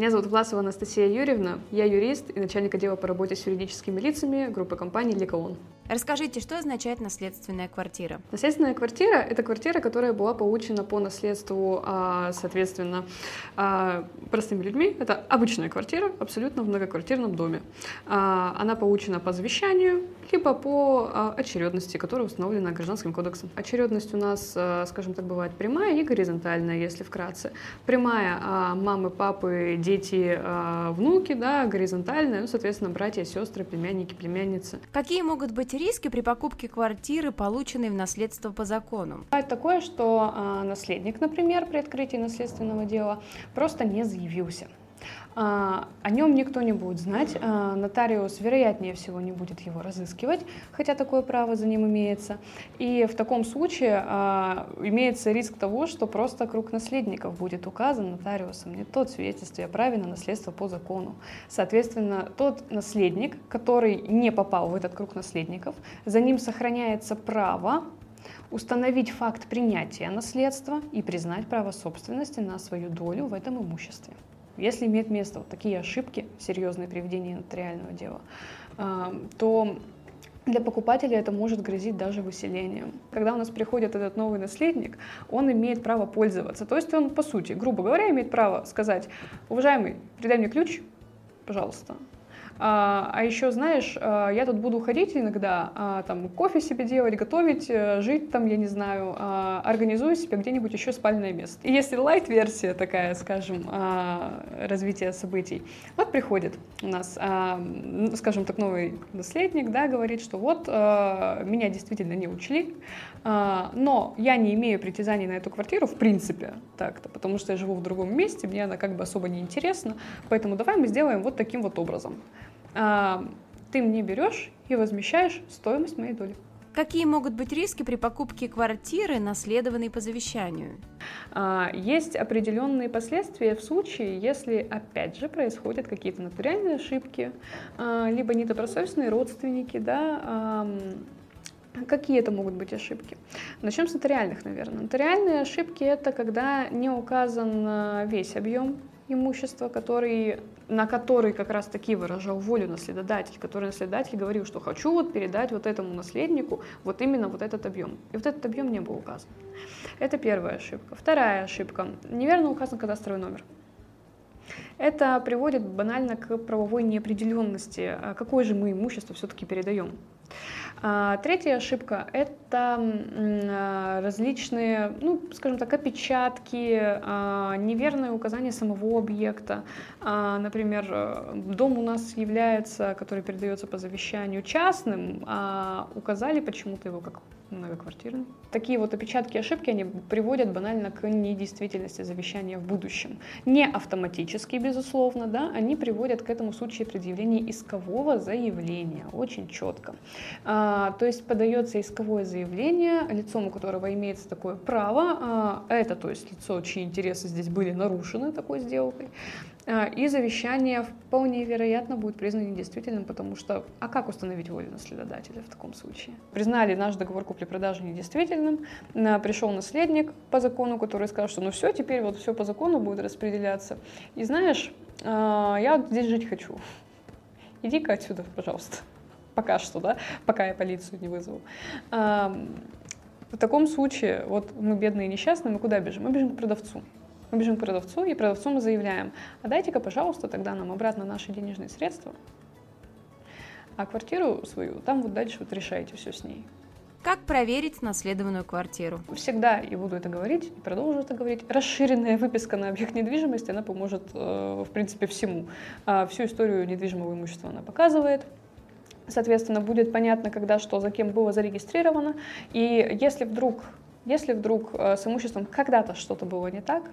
Меня зовут Власова Анастасия Юрьевна, я юрист и начальник отдела по работе с юридическими лицами группы компаний «Ликаон». Расскажите, что означает наследственная квартира? Наследственная квартира — это квартира, которая была получена по наследству, а, соответственно, а, простыми людьми. Это обычная квартира, абсолютно в многоквартирном доме. А, она получена по завещанию, либо по очередности, которая установлена Гражданским кодексом. Очередность у нас, скажем так, бывает прямая и горизонтальная, если вкратце. Прямая — мамы, папы, дети, внуки, да, горизонтальная, ну, соответственно, братья, сестры, племянники, племянницы. Какие могут быть риски при покупке квартиры, полученной в наследство по закону? Бывает такое, что э, наследник, например, при открытии наследственного дела просто не заявился. А, о нем никто не будет знать, а, нотариус, вероятнее всего, не будет его разыскивать, хотя такое право за ним имеется. И в таком случае а, имеется риск того, что просто круг наследников будет указан нотариусом, не тот свидетельстве о праве на наследство по закону. Соответственно, тот наследник, который не попал в этот круг наследников, за ним сохраняется право установить факт принятия наследства и признать право собственности на свою долю в этом имуществе. Если имеет место вот такие ошибки, серьезные при ведении нотариального дела, а, то для покупателя это может грозить даже выселением. Когда у нас приходит этот новый наследник, он имеет право пользоваться. То есть он, по сути, грубо говоря, имеет право сказать, уважаемый, передай мне ключ, пожалуйста, а, а еще, знаешь, а, я тут буду ходить иногда, а, там, кофе себе делать, готовить, э, жить там, я не знаю, организую себе где-нибудь еще спальное место. И если лайт-версия такая, скажем, развития событий, вот приходит у нас, скажем так, новый наследник, да, говорит, что вот меня действительно не учли, но я не имею притязаний на эту квартиру в принципе так-то, потому что я живу в другом месте, мне она как бы особо не интересна, поэтому давай мы сделаем вот таким вот образом ты мне берешь и возмещаешь стоимость моей доли. Какие могут быть риски при покупке квартиры, наследованной по завещанию? А, есть определенные последствия в случае, если, опять же, происходят какие-то нотариальные ошибки, а, либо недобросовестные родственники, да, Какие это могут быть ошибки? Начнем с нотариальных, наверное. Нотариальные ошибки — это когда не указан весь объем имущества, который, на который как раз таки выражал волю наследодатель, который наследодатель говорил, что хочу вот передать вот этому наследнику вот именно вот этот объем. И вот этот объем не был указан. Это первая ошибка. Вторая ошибка. Неверно указан кадастровый номер. Это приводит банально к правовой неопределенности, а какое же мы имущество все-таки передаем. А, третья ошибка – это а, различные, ну, скажем так, опечатки, а, неверное указание самого объекта. Например, э, дом у нас является, который передается по завещанию, частным, а указали почему-то его как многоквартирный. Такие вот опечатки и ошибки, они приводят банально к недействительности завещания в будущем. Не автоматически, безусловно, да, они приводят к этому в случае предъявления искового заявления, очень четко. А, то есть подается исковое заявление лицом, у которого имеется такое право, а, это, то есть лицо, чьи интересы здесь были нарушены такой сделкой, и завещание вполне вероятно будет признано недействительным, потому что, а как установить волю наследодателя в таком случае? Признали наш договор купли-продажи недействительным, пришел наследник по закону, который сказал, что ну все, теперь вот все по закону будет распределяться. И знаешь, а, я вот здесь жить хочу. Иди-ка отсюда, пожалуйста. Пока что, да, пока я полицию не вызову. В таком случае, вот мы бедные и несчастные, мы куда бежим? Мы бежим к продавцу. Мы бежим к продавцу, и продавцу мы заявляем, а дайте-ка, пожалуйста, тогда нам обратно наши денежные средства, а квартиру свою, там вот дальше вот решайте все с ней. Как проверить наследованную квартиру? Всегда и буду это говорить, и продолжу это говорить. Расширенная выписка на объект недвижимости, она поможет, э, в принципе, всему. А всю историю недвижимого имущества она показывает. Соответственно, будет понятно, когда что за кем было зарегистрировано. И если вдруг если вдруг э, с имуществом когда-то что-то было не так,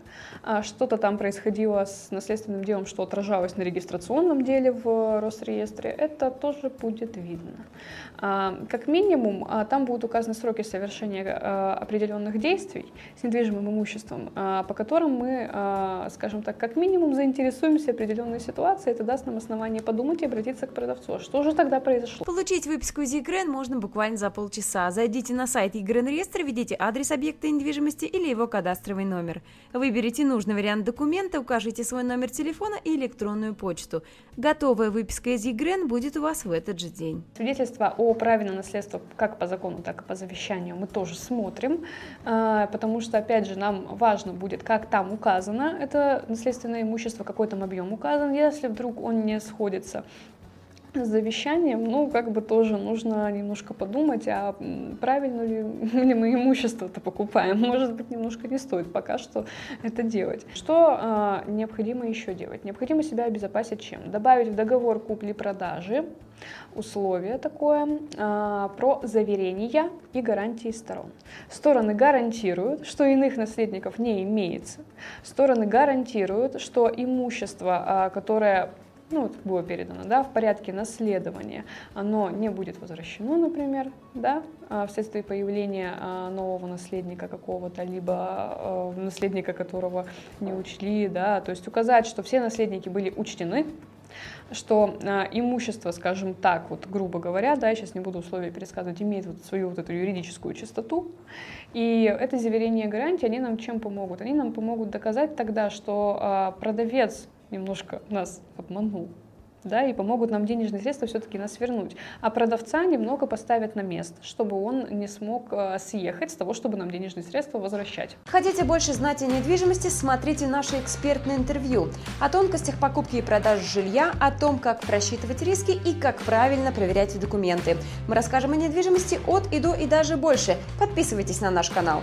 а что-то там происходило с наследственным делом, что отражалось на регистрационном деле в Росреестре, это тоже будет видно. А, как минимум, а, там будут указаны сроки совершения определенных действий с недвижимым имуществом, по которым мы, скажем так, как минимум заинтересуемся определенной ситуацией, это даст нам основание подумать и обратиться к продавцу. Что же тогда произошло? Получить выписку из ЕГРН можно буквально за полчаса. Зайдите на сайт ЕГРН реестра, введите адрес адрес объекта недвижимости или его кадастровый номер. Выберите нужный вариант документа, укажите свой номер телефона и электронную почту. Готовая выписка из ЕГРН будет у вас в этот же день. Свидетельство о праве на наследство как по закону, так и по завещанию мы тоже смотрим, а, потому что, опять же, нам важно будет, как там указано это наследственное имущество, какой там объем указан, если вдруг он не сходится с завещанием, ну, как бы тоже нужно немножко подумать, а правильно ли, мы имущество-то покупаем. Может быть, немножко не стоит пока что это делать. Что а, необходимо еще делать? Необходимо себя обезопасить чем? Добавить в договор купли-продажи условие такое а, про заверения и гарантии сторон. Стороны гарантируют, что иных наследников не имеется. Стороны гарантируют, что имущество, а, которое ну, вот было передано, да, в порядке наследования, оно не будет возвращено, например, да, а, вследствие появления а, нового наследника какого-то, либо а, наследника, которого не учли, да, то есть указать, что все наследники были учтены, что э, имущество, скажем так, вот грубо говоря, да, я сейчас не буду условия пересказывать, имеет вот свою вот эту юридическую чистоту. И это заверение гарантии, они нам чем помогут? Они нам помогут доказать тогда, что э, продавец немножко нас обманул, да, и помогут нам денежные средства все-таки нас вернуть. А продавца немного поставят на место, чтобы он не смог э, съехать с того, чтобы нам денежные средства возвращать. Хотите больше знать о недвижимости, смотрите наше экспертное интервью о тонкостях покупки и продажи жилья, о том, как просчитывать риски и как правильно проверять документы. Мы расскажем о недвижимости от и до и даже больше. Подписывайтесь на наш канал.